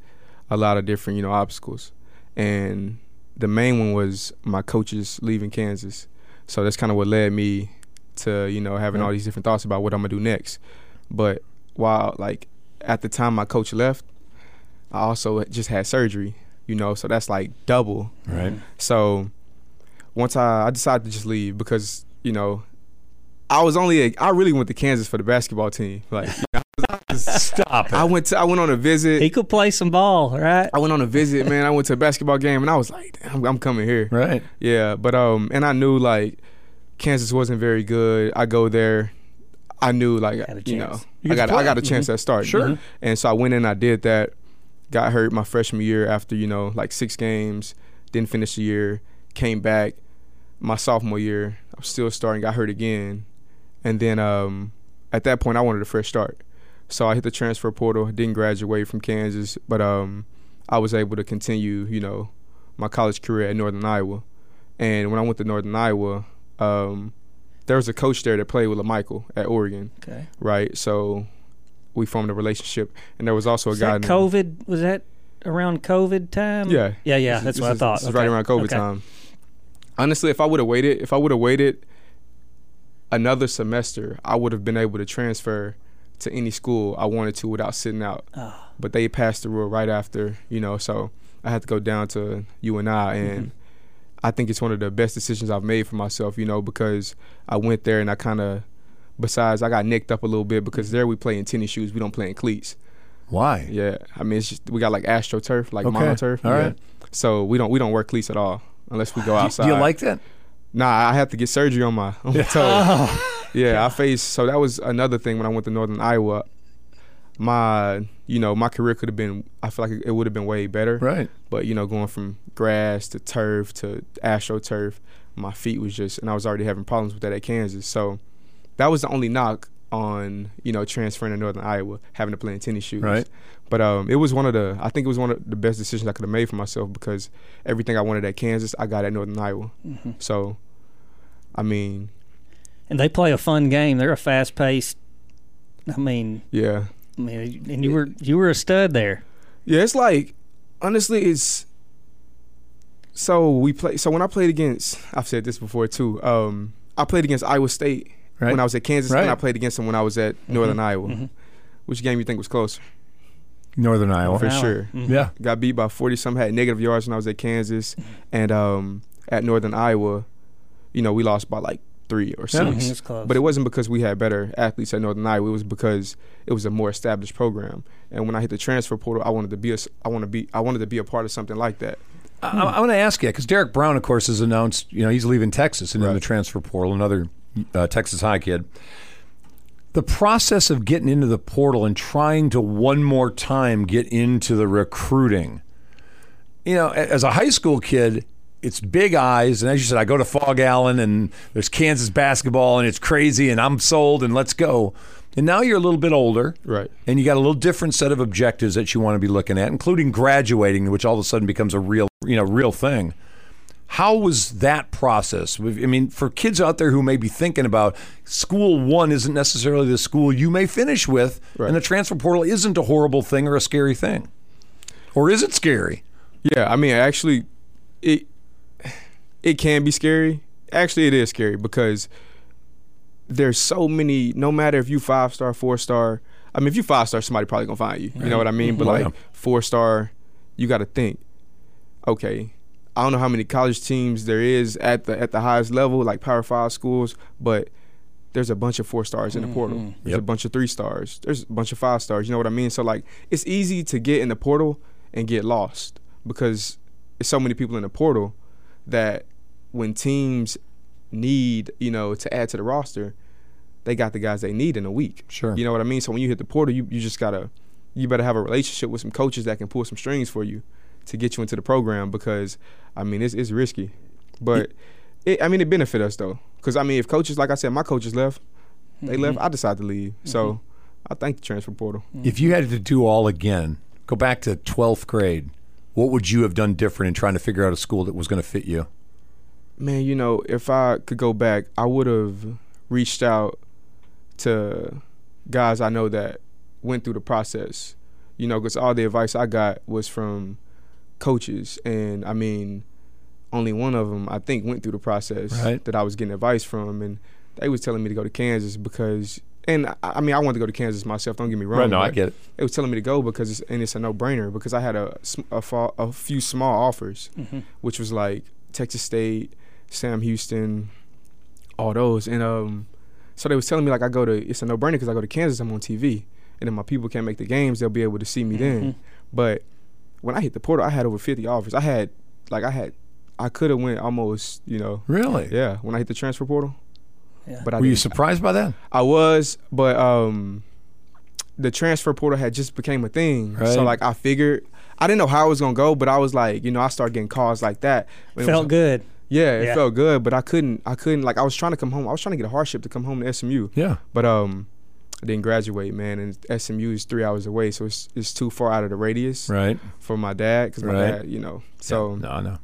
a lot of different you know obstacles, and the main one was my coaches leaving Kansas. So that's kind of what led me to you know having all these different thoughts about what I'm gonna do next. But while like at the time my coach left, I also just had surgery. You know, so that's like double. Right. So once I, I decided to just leave because you know I was only a, I really went to Kansas for the basketball team. Like you know, Stop it. I went to I went on a visit. He could play some ball, right? I went on a visit, man. I went to a basketball game and I was like, Damn, I'm coming here. right. Yeah, but um, and I knew like Kansas wasn't very good. I go there, I knew like you know. You I got I got a chance at start. Sure. And so I went in, I did that. Got hurt my freshman year after you know like six games. Didn't finish the year. Came back my sophomore year. I was still starting. Got hurt again, and then um, at that point I wanted a fresh start. So I hit the transfer portal. Didn't graduate from Kansas, but um, I was able to continue. You know, my college career at Northern Iowa. And when I went to Northern Iowa, um, there was a coach there that played with LaMichael at Oregon, Okay. right? So we formed a relationship, and there was also a Was guy. that named- COVID? Was that around COVID time? Yeah. Yeah, yeah. This That's is- what I thought. is- This is Okay. right around COVID Okay. time. Honestly, if I would have waited, if I would have waited another semester, I would have been able to transfer to any school I wanted to without sitting out. Ah. But they passed the rule right after, you know, so I had to go down to UNI and I think it's one of the best decisions I've made for myself, you know, because I went there and I kind of besides I got nicked up a little bit because there we play in tennis shoes, we don't play in cleats. Why? Yeah, I mean, it's just we got like astroturf, like Okay, monoturf. all yeah. right. So we don't we don't wear cleats at all unless we go outside. Do you like that? Nah, I had to get surgery on my on my toe. Oh. yeah, I faced. So that was another thing when I went to Northern Iowa. My, you know, my career could have been. I feel like it would have been way better. Right. But you know, going from grass to turf to astroturf, my feet was just, and I was already having problems with that at Kansas. So that was the only knock on you know transferring to Northern Iowa, having to play in tennis shoes. Right. But um, it was one of the, I think it was one of the best decisions I could have made for myself because everything I wanted at Kansas, I got at Northern Iowa. Mm-hmm. So, I mean, And they play a fun game. They're a fast paced. I mean, yeah, I mean, and you were you were a stud there. yeah. It's like, honestly, it's. So we play. So when I played against, I've said this before too. Um, I played against Iowa State Right. when I was at Kansas, Right. and I played against them when I was at Northern Iowa. Mhm. Which game you think was closer? Northern Iowa. For Iowa. sure. Mhm. Yeah. Got beat by forty some. Had negative yards when I was at Kansas, and um, at Northern Iowa, you know, we lost by like three or Yeah. six. Mhm, close. But it wasn't because we had better athletes at Northern Iowa. It was because it was a more established program. And when I hit the transfer portal, I wanted to be a, s- I want to be, I wanted to be a part of something like that. I, I want to ask you because Derek Brown, of course, has announced you know he's leaving Texas and in the transfer portal. Another uh, Texas High kid. The process of getting into the portal and trying to one more time get into the recruiting. You know, as a high school kid, it's big eyes, and as you said, I go to Phog Allen and there's Kansas basketball, and it's crazy, and I'm sold, and let's go. And now you're a little bit older, Right. and you got a little different set of objectives that you want to be looking at, including graduating, which all of a sudden becomes a real, you know, real thing. How was that process? I mean, for kids out there who may be thinking about school one isn't necessarily the school you may finish with, Right. and the transfer portal isn't a horrible thing or a scary thing, or is it scary? Yeah. I mean, actually, it it can be scary. Actually, it is scary because there's so many. No matter if you five star, four star. I mean, if you five star, somebody probably gonna find you. You know what I mean? But like four star, you got to think. Okay, I don't know how many college teams there is at the at the highest level, like Power Five schools, but there's a bunch of four stars in the portal. Mm-hmm. There's Yep. a bunch of three stars. There's a bunch of five stars. You know what I mean? So like it's easy to get in the portal and get lost because it's so many people in the portal that when teams need, you know, to add to the roster, they got the guys they need in a week. Sure. You know what I mean? So when you hit the portal, you, you just gotta you better have a relationship with some coaches that can pull some strings for you to get you into the program because I mean it's it's risky. But it, I mean it benefit us though. Cause I mean if coaches like I said, my coaches left, they left, mm-hmm. I decided to leave. So mm-hmm. I thank the transfer portal. Mm-hmm. If you had to do all again, go back to 12th grade, what would you have done different in trying to figure out a school that was going to fit you? Man, you know, if I could go back, I would have reached out to guys I know that went through the process. You know, because all the advice I got was from coaches, and I mean, only one of them I think went through the process Right. that I was getting advice from, and they was telling me to go to Kansas because, and I, I mean, I wanted to go to Kansas myself. Don't get me wrong. Right, no, I get it. They was telling me to go because it's, and it's a no brainer because I had a a, fa- a few small offers, mm-hmm. which was like Texas State, Sam Houston, all those, and um, so they was telling me like I go to it's a no brainer because I go to Kansas, I'm on TV, and if my people can't make the games, they'll be able to see me then. But when I hit the portal, I had over 50 offers. I had like I had I could have went almost, you know, Really? yeah. When I hit the transfer portal, Yeah. but I Were you surprised by that? I was, but um, the transfer portal had just became a thing. Right. So like I figured, I didn't know how it was gonna go, but I was like, you know, I started getting calls like that. It Felt was- good. Yeah, it Yeah. felt good, but I couldn't. I couldn't like I was trying to come home. I was trying to get a hardship to come home to SMU, Yeah. but um, I didn't graduate, man. And SMU is three hours away, so it's it's too far out of the radius Right. for my dad because my Right. dad, you know. So no, no.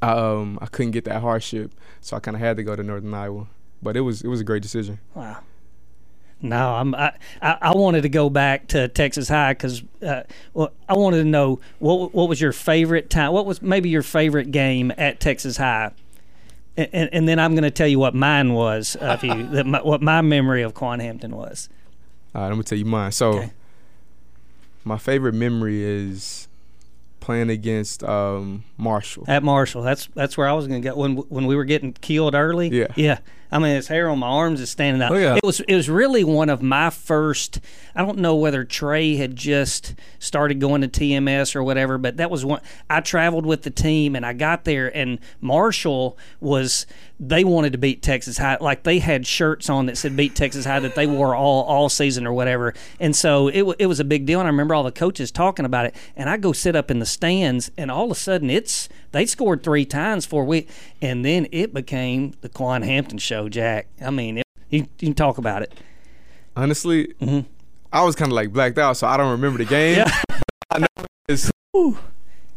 I um I couldn't get that hardship, so I kind of had to go to Northern Iowa. But it was it was a great decision. Wow. No, I'm. I, I, I wanted to go back to Texas High because uh, well, I wanted to know what what was your favorite time. What was maybe your favorite game at Texas High, and, and, then I'm going to tell you what mine was of you. that my, what my memory of Quan Hampton was. All right, I'm gonna tell you mine. So, Okay. my favorite memory is playing against um, Marshall. At Marshall, that's that's where I was going to get when when we were getting killed early. Yeah. yeah. I mean, his hair on my arms is standing up. At that. Oh, it was it was really one of my first. I don't know whether Trey had just started going to TMS or whatever, but that was one. I traveled with the team and I got there, and Marshall was. They wanted to beat Texas High, like they had shirts on that said "Beat Texas High" that they wore all all season or whatever, and so it it was a big deal. And I remember all the coaches talking about it, and I go sit up in the stands, and all of a sudden it's they scored three times for we, and then it became the Quan Hampton show, Jack. I mean, it, you, you can talk about it. Honestly, I was kind of like blacked out, so I don't remember the game. Yeah. I know is all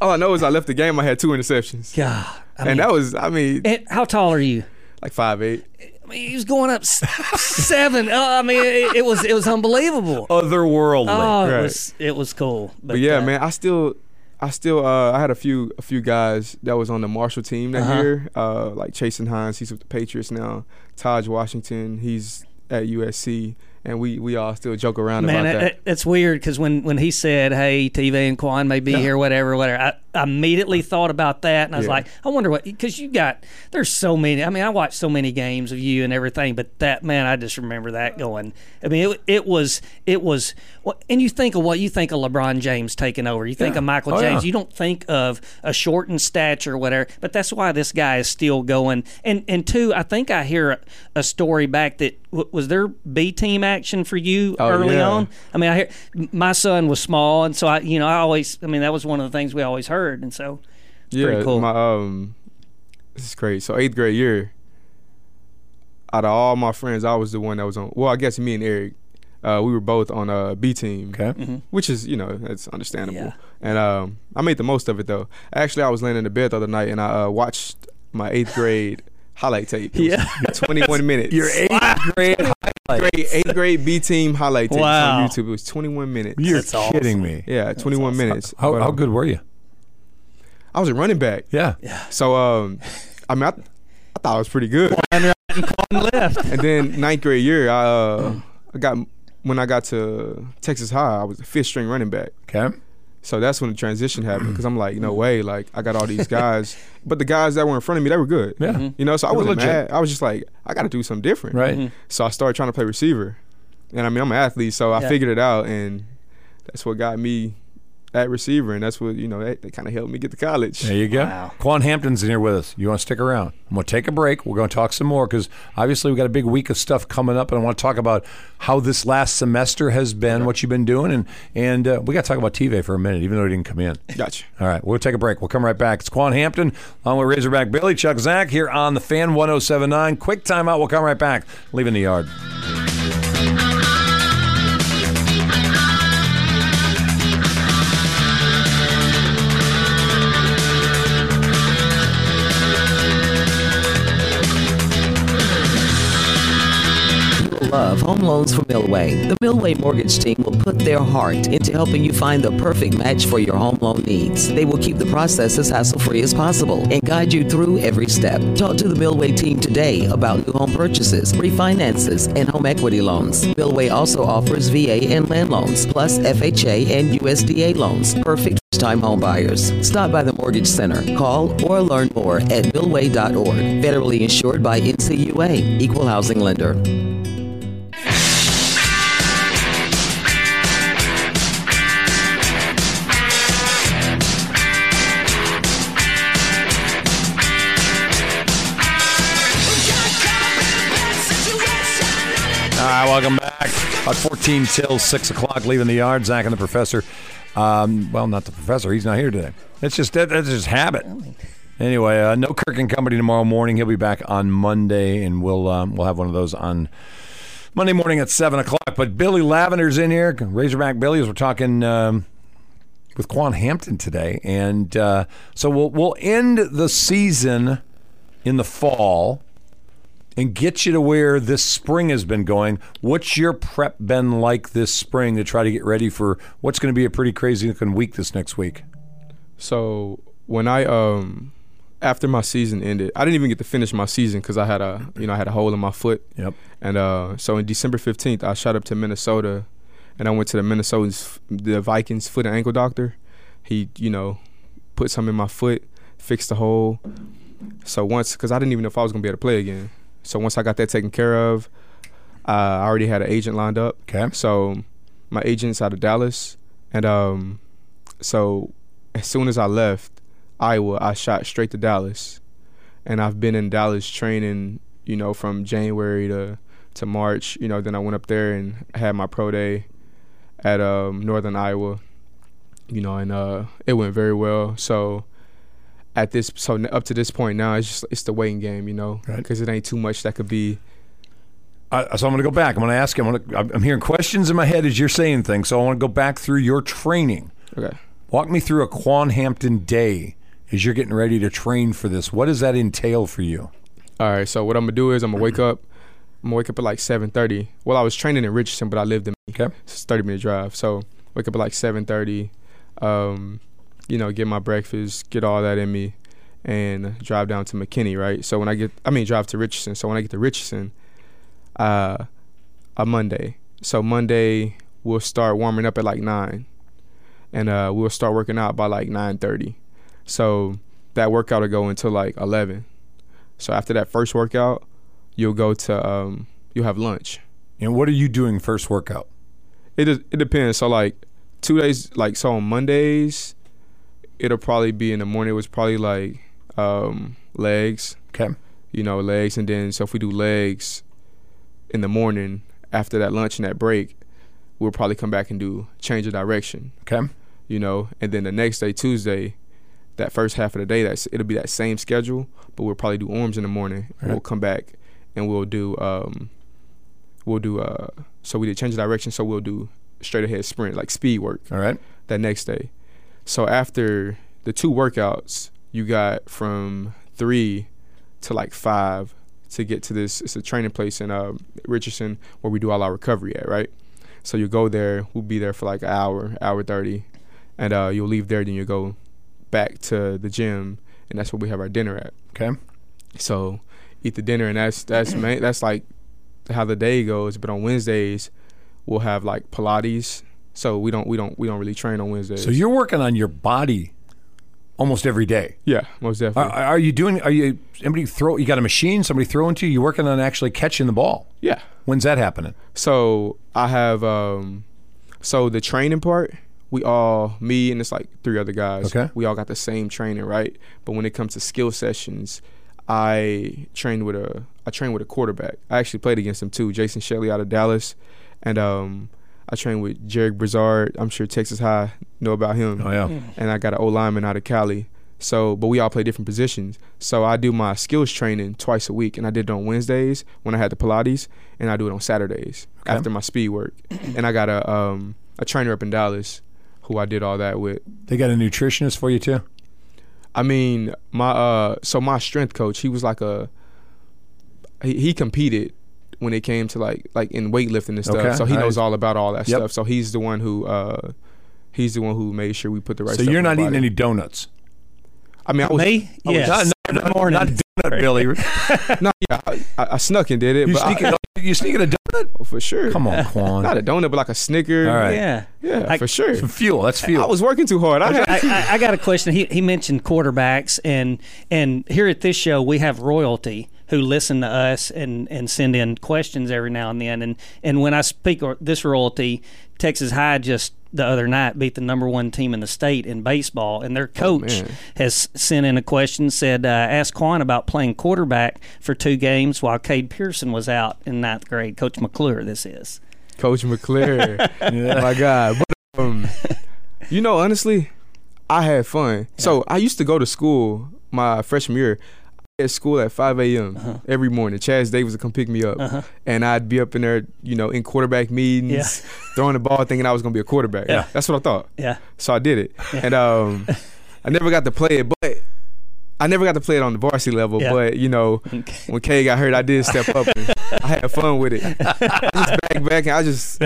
I know is I left the game. I had two interceptions, Yeah, I mean, and that was I mean and how tall are you? like five eight. I mean, he was going up seven. Oh, I mean, it, it was it was unbelievable. Otherworldly. Oh, it Right. was it was cool. But, But yeah, uh, man, I still. I still, uh, I had a few, a few guys that was on the Marshall team that Uh-huh. year, uh, like Chasen Hines. He's with the Patriots now. Taj Washington, he's at USC, and we, we all still joke around Man, about it, that. it- it's weird because when, when he said, "Hey, TV and Quan may be here, whatever, whatever," I, I immediately thought about that, and I was Yeah. like, "I wonder what," because you got there's so many. I mean, I watched so many games of you and everything, but that man, I just remember that going. I mean, it, it was it was, and you think of what you think of LeBron James taking over. You think Yeah. of Michael Oh, James. yeah. You don't think of a shortened stature, or whatever. But that's why this guy is still going. And and two, I think I hear a, a story back that w- was there B team action for you Oh, early yeah. on. I mean, I hear my son was small, and so I, you know, I always, I mean, that was one of the things we always heard, and so it's yeah, pretty cool. my um, this is great. So eighth grade year, out of all my friends, I was the one that was on. Well, I guess me and Eric, uh, we were both on a B team. Okay. which is you know that's understandable. Yeah. And um, I made the most of it though. Actually, I was laying in the bed the other night and I uh, watched my eighth grade highlight tape. It Yeah. 21 minutes. Your eighth grade highlight. grade, eighth grade B team highlight tape Wow. on YouTube. It was 21 minutes. You're That's awesome. kidding me. yeah, 21 minutes. How, But, how um, good were you? I was a running back. Yeah. So um, I mean, I, I thought I was pretty good. left. And then ninth grade year, I uh, I got when I got to Texas High, I was a fifth string running back. Okay. So that's when the transition happened because I'm like, no mm. way, like I got all these guys, but the guys that were in front of me, they were good. Yeah. Mm-hmm. You know, so I wasn't legit. mad. I was just like, I got to do something different. Right. Mm-hmm. So I started trying to play receiver, and I mean I'm an athlete, so I Yeah. figured it out, and that's what got me at receiver, and that's what you know that, that kind of helped me get to college. There you go. Wow. Quan Hampton's in here with us. You want to stick around? I'm going to take a break. We're going to talk some more because obviously we've got a big week of stuff coming up, and I want to talk about how this last semester has been, what you've been doing, and and uh, we got to talk about TV for a minute, even though he didn't come in. Gotcha. All right, we'll take a break. We'll come right back. It's Quan Hampton along with Razorback Billy, Chuck Zach here on the Fan 1079. Quick timeout. We'll come right back. Leaving the yard. Love home loans from Millway. The Millway Mortgage Team will put their heart into helping you find the perfect match for your home loan needs. They will keep the process as hassle free as possible and guide you through every step. Talk to the Millway team today about new home purchases, refinances, and home equity loans. Millway also offers VA and land loans, plus FHA and USDA loans. Perfect first time home buyers. Stop by the Mortgage Center. Call or learn more at millway.org. Federally insured by NCUA, Equal Housing Lender. Right, welcome back. About 14 till 6 o'clock, leaving the yard. Zach and the professor. Um, well, not the professor. He's not here today. It's just that, that's just habit. Anyway, uh, no Kirk and Company tomorrow morning. He'll be back on Monday, and we'll um, we'll have one of those on Monday morning at 7 o'clock. But Billy Lavender's in here. Razorback Billy, as we're talking um, with Quan Hampton today. And uh, so we'll, we'll end the season in the fall and get you to where this spring has been going. What's your prep been like this spring to try to get ready for what's going to be a pretty crazy looking week this next week? So when I um after my season ended, I didn't even get to finish my season because I had a you know I had a hole in my foot. Yep. And uh, so in December fifteenth, I shot up to Minnesota, and I went to the Minnesota's the Vikings foot and ankle doctor. He you know put something in my foot, fixed the hole. So once because I didn't even know if I was gonna be able to play again. So once I got that taken care of, uh, I already had an agent lined up. Okay. So my agent's out of Dallas, and um, so as soon as I left Iowa, I shot straight to Dallas, and I've been in Dallas training, you know, from January to to March. You know, then I went up there and had my pro day at um, Northern Iowa. You know, and uh, it went very well. So at this, so up to this point now, it's just it's the waiting game, you know, Right. because it ain't too much that could be. Uh, so I'm going to go back. I'm going to ask him. I'm, gonna, I'm I'm hearing questions in my head as you're saying things. So I want to go back through your training. Okay. Walk me through a Quan Hampton day as you're getting ready to train for this. What does that entail for you? All right, so what I'm gonna do is I'm gonna wake up. I'm gonna wake up at like 7:30. Well, I was training in Richardson, but I lived in Okay. it's 30 minute drive. So wake up at like 7:30. Um, you know, get my breakfast, get all that in me, and drive down to McKinney. Right. So when I get, I mean, drive to Richardson. So when I get to Richardson, uh, a Monday. So Monday we'll start warming up at like nine, and uh, we'll start working out by like 9:30. So that workout will go until like 11. So after that first workout, you'll go to um, you'll have lunch. And what are you doing first workout? It is, it depends. So like two days, like so on Mondays, it'll probably be in the morning. It was probably like um, legs, Okay. you know, legs, and then so if we do legs in the morning after that lunch and that break, we'll probably come back and do change of direction, Okay. you know, and then the next day Tuesday, that first half of the day, that's it'll be that same schedule, but we'll probably do arms in the morning. And we'll come back and we'll do um, we'll do uh, so we did change of direction, so we'll do straight ahead sprint like speed work All right. that next day. So after the two workouts, you got from three to like five to get to this. It's a training place in uh, Richardson where we do all our recovery at, right? So you go there. We'll be there for like an hour, hour thirty, and uh, you'll leave there. Then you go back to the gym, and that's where we have our dinner at. Okay. So eat the dinner, and that's that's main, that's like how the day goes. But on Wednesdays, we'll have like Pilates. So we don't we don't we don't really train on Wednesdays. So you're working on your body almost every day. yeah, most Are, definitely. are you doing? Are you somebody throw? You got a machine? Somebody throwing to you? You working on actually catching the ball? yeah. When's that happening? So I have um so the training part, we all me and it's like three other guys. Okay. We all got the same training, right? But when it comes to skill sessions, I trained with a I trained with a quarterback. I actually played against him too, Jason Shelley out of Dallas. And um I trained with Jarek Broussard. I'm sure Texas High know about him Oh yeah. and I got an O lineman out of Cali. So, but we all play different positions. So I do my skills training twice a week, and I did it on Wednesdays when I had the Pilates, and I do it on Saturdays Okay. after my speed work. and I got a um, a trainer up in Dallas who I did all that with. They got a nutritionist for you too. I mean, my uh, so my strength coach, he was like a he, he competed when it came to like like in weightlifting and stuff. Okay, So he all knows all about all that Yep. stuff. So he's the one who uh, he's the one who made sure we put the right. so stuff you're not eating body. any donuts. I mean, I was Me? I was- Yes. not, Good morning. not donut, Billy. no, yeah, I, I, I snuck and did it, You but sneaking? I, you sneaking a donut? oh, for sure. Come on, Quan. not a donut, but like a Snicker. All right. Yeah. yeah, I- for sure. Some fuel. That's fuel. I was working too hard. I I, I, I got a question. He, he mentioned quarterbacks, and and here at this show we have royalty who listen to us and, and send in questions every now and then. And and when I speak of this royalty, Texas High just the other night beat the number one team in the state in baseball, and their coach man. has sent in a question. Said, uh, ask Quan about playing quarterback for two games while Cade Pearson was out in ninth grade. Coach McClure, this is. Coach McClure. My God. But um, you know, honestly, I had fun. So I used to go to school my freshman year. At school at 5 a.m. Uh-huh. every morning. Chaz Davis would come pick me up, and I'd be up in there, you know, in quarterback meetings, Yeah. throwing the ball, thinking I was gonna be a quarterback. Yeah. That's what I thought. Yeah. So I did it, and um, I never got to play it, but I never got to play it on the varsity level. Yeah. But you know, when Kay got hurt, I did step up. And I had fun with it. I just back back and I just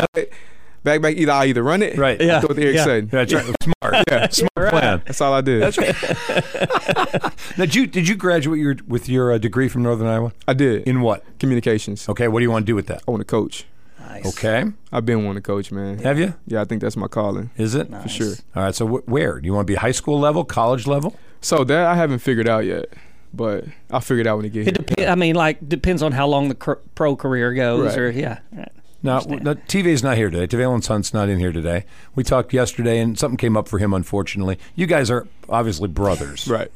back back. Either I either run it, Right. or Yeah. throw it Eric Yeah. Sutton. That's right. Smart. Yeah. Smart plan. That's all I did. That's right. now, did you did you graduate your with your uh, degree from Northern Iowa? I did In what? communications. Okay. What do you want to do with that? I want to coach. Nice. Okay. I've been wanting to coach, man. Have you? Yeah, I think that's my calling. Is it? For sure. All right. So wh- where do you want to be? High school level, college level? So that I haven't figured out yet, but I'll figure it out when it gets It here. depends. I mean, like depends on how long the cr- pro career goes, Right. or yeah. right. No, no TV's not here today. Te'Vailance Hunt's not in here today. We talked yesterday, and something came up for him. Unfortunately, you guys are obviously brothers. Right.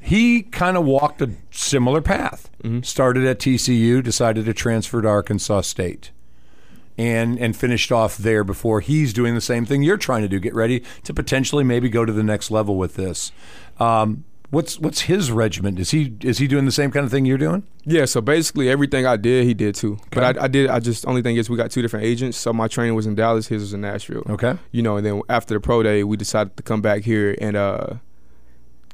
He kind of walked a similar path. Started at TCU, decided to transfer to Arkansas State, and and finished off there before he's doing the same thing you're trying to do. Get ready to potentially maybe go to the next level with this. Um, what's what's his regiment? Is he is he doing the same kind of thing you're doing? Yeah, so basically everything I did, he did too. But I, I did. I just only thing is we got two different agents. So my training was in Dallas, his was in Nashville. Okay. You know, and then after the pro day, we decided to come back here and uh,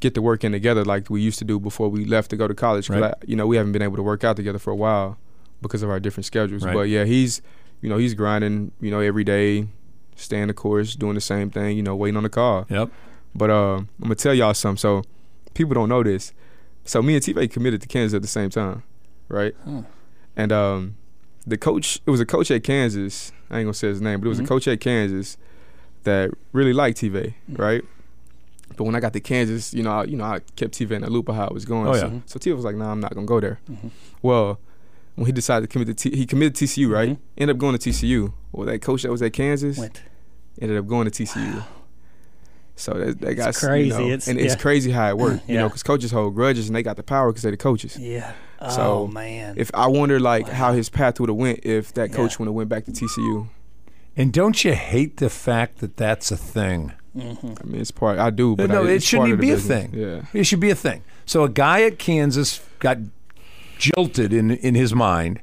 get the work in together like we used to do before we left to go to college. 'Cause Right. I, you know, we haven't been able to work out together for a while because of our different schedules. Right. But yeah, he's, you know, he's grinding. You know, every day, staying the course, doing the same thing. You know, waiting on the call. Yep. But uh, I'm gonna tell y'all something. So people don't know this. So me and T committed to Kansas at the same time, right? And um, the coach, it was a coach at Kansas. I ain't gonna say his name, but it was Mm-hmm. a coach at Kansas that really liked TV, right? But when I got to Kansas, you know, I, you know, I kept TV in the loop of how it was going. Oh, so, yeah. so TV was like, "Nah, I'm not gonna go there." Well, when he decided to commit to T, he committed to TCU, right? Ended up going to TCU. Well, that coach that was at Kansas ended up going to TCU. So that, that got crazy. You know, It's- and it's crazy how it worked. You know, because coaches hold grudges and they got the power because they're the coaches. Yeah. So, oh man. If I wonder like how his path would have went if that coach Yeah. would have went back to TCU. And don't you hate the fact that that's a thing? Mm-hmm. I mean, it's part I do, but no, I, it shouldn't part even of be the a thing. Yeah. It should be a thing. So a guy at Kansas got jilted in in his mind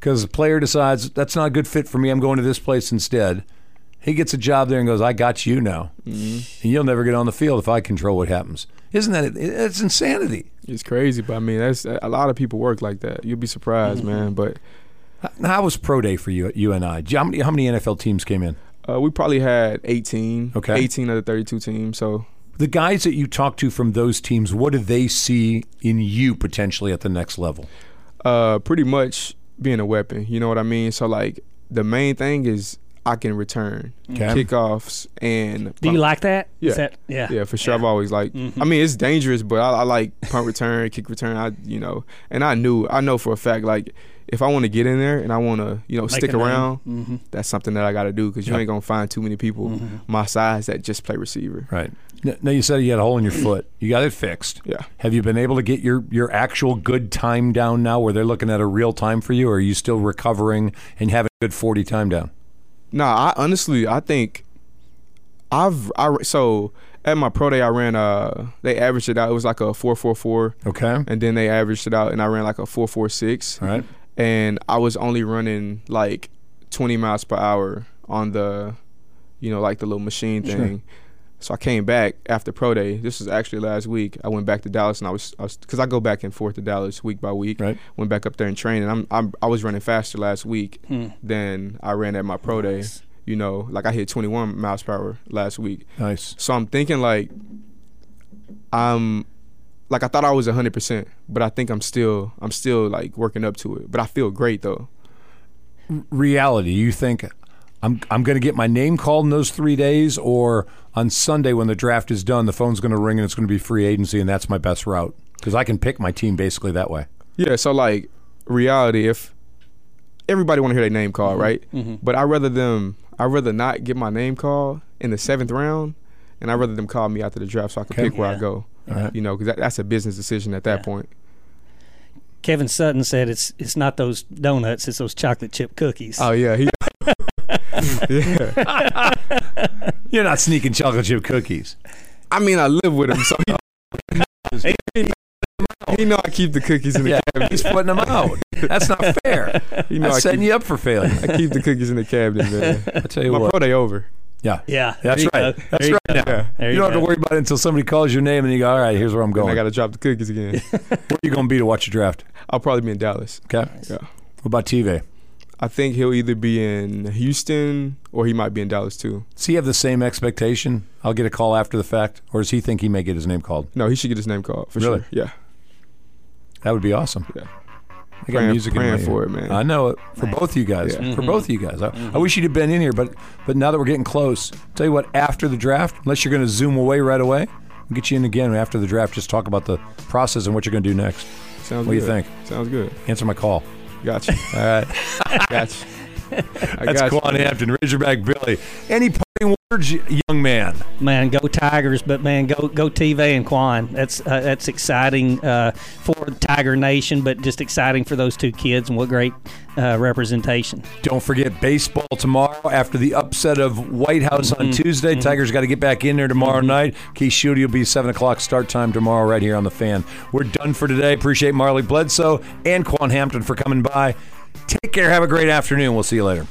because the player decides that's not a good fit for me. I'm going to this place instead. He gets a job there and goes, "I got you now, Mm-hmm. and you'll never get on the field if I control what happens." Isn't that? It's insanity. It's crazy, but I mean, that's a lot of people work like that. You'll be surprised, Mm-hmm. man. But How was pro day for you at UNI? How many, how many NFL teams came in? uh, we probably had 18, Okay. 18 of the 32 teams. So The guys that you talk to from those teams, what do they see in you potentially at the next level? uh, pretty much being a weapon. You know what I mean? So like the main thing is I can return mm-hmm. Okay. kickoffs and Do you like that? Yeah. Is that, yeah. Yeah, for sure. I've always like. Mm-hmm. I mean, it's dangerous, but I, I like punt return, kick return. I you know, and I knew I know for a fact like if I want to get in there and I want to you know Make stick a name. around, Mhm. that's something that I got to do because you Yep. ain't gonna find too many people mm-hmm. my size that just play receiver. Right. N- Now you said you had a hole in your foot. You got it fixed. Yeah. Have you been able to get your your actual good time down now, where they're looking at a real time for you, or are you still recovering and having a good forty time down? Nah, I honestly I think I've I so at my pro day I ran uh they averaged it out. It was like a four four four, Okay. and then they averaged it out, and I ran like a four four six. All right. and I was only running like 20 miles per hour on the, you know, like the little machine thing. So I came back after pro day. This was actually last week. I went back to Dallas and I was, cause I go back and forth to Dallas week by week. Right. Went back up there and trained. And I'm, I'm, I was running faster last week hmm. than I ran at my pro day. You know, like I hit 21 miles per hour last week. Nice. So I'm thinking like, I'm, like I thought I was 100, percent but I think I'm still, I'm still like working up to it. But I feel great though. Reality. You think I'm I'm going to get my name called in those three days, or on Sunday when the draft is done, the phone's going to ring and it's going to be free agency, and that's my best route because I can pick my team basically that way. Yeah, so like reality, if everybody want to hear their name called, mm-hmm. right? Mm-hmm. But I rather them, I rather not get my name called in the seventh round, and I rather them call me after the draft so I can Okay. pick where I go. All right. You know, because that, that's a business decision at that Yeah. point. Kevin Sutton said it's it's not those donuts, it's those chocolate chip cookies. Oh yeah, he. Yeah, You're not sneaking chocolate chip cookies. I mean I live with him, so he, he know I keep the cookies in the Yeah, cabinet. he's putting them out. That's not fair. He know I That's setting keep, you up for failure. I keep the cookies in the cabinet, man. I tell you My what. pro day over. Yeah. yeah, That's right. go. That's There right. go. Now. There You you don't have to worry about it until somebody calls your name and you go, all right, here's where I'm And going. I got to drop the cookies again. Where are you going to be to watch the draft? I'll probably be in Dallas. Okay. Yeah. What about TV? I think he'll either be in Houston or he might be in Dallas too. Does he have the same expectation? I'll get a call after the fact, or does he think he may get his name called? No, he should get his name called for Really? sure. Yeah. That would be awesome. Yeah. I got Praying- music in praying my ear. for it, man. I know it for both of you guys. Yeah. For both of you guys. I, I mm-hmm. wish you'd have been in here, but but now that we're getting close, tell you what. After the draft, unless you're going to zoom away right away, we'll get you in again after the draft. Just talk about the process and what you're going to do next. Sounds good. What do you think? Sounds good. Answer my call. Got you. All right. Got you. I That's. Quan Hampton, Razorback Billy. Any words, young man? Man, go Tigers! But man, go go TV and Quan. That's uh, that's exciting uh, for Tiger Nation, but just exciting for those two kids and what great uh, representation. Don't forget baseball tomorrow after the upset of White House on Tuesday. Tigers got to get back in there tomorrow night. Key Shooty will be 7 o'clock start time tomorrow right here on the fan. We're done for today. Appreciate Marlee Bledsoe and Quan Hampton for coming by. Take care. Have a great afternoon. We'll see you later.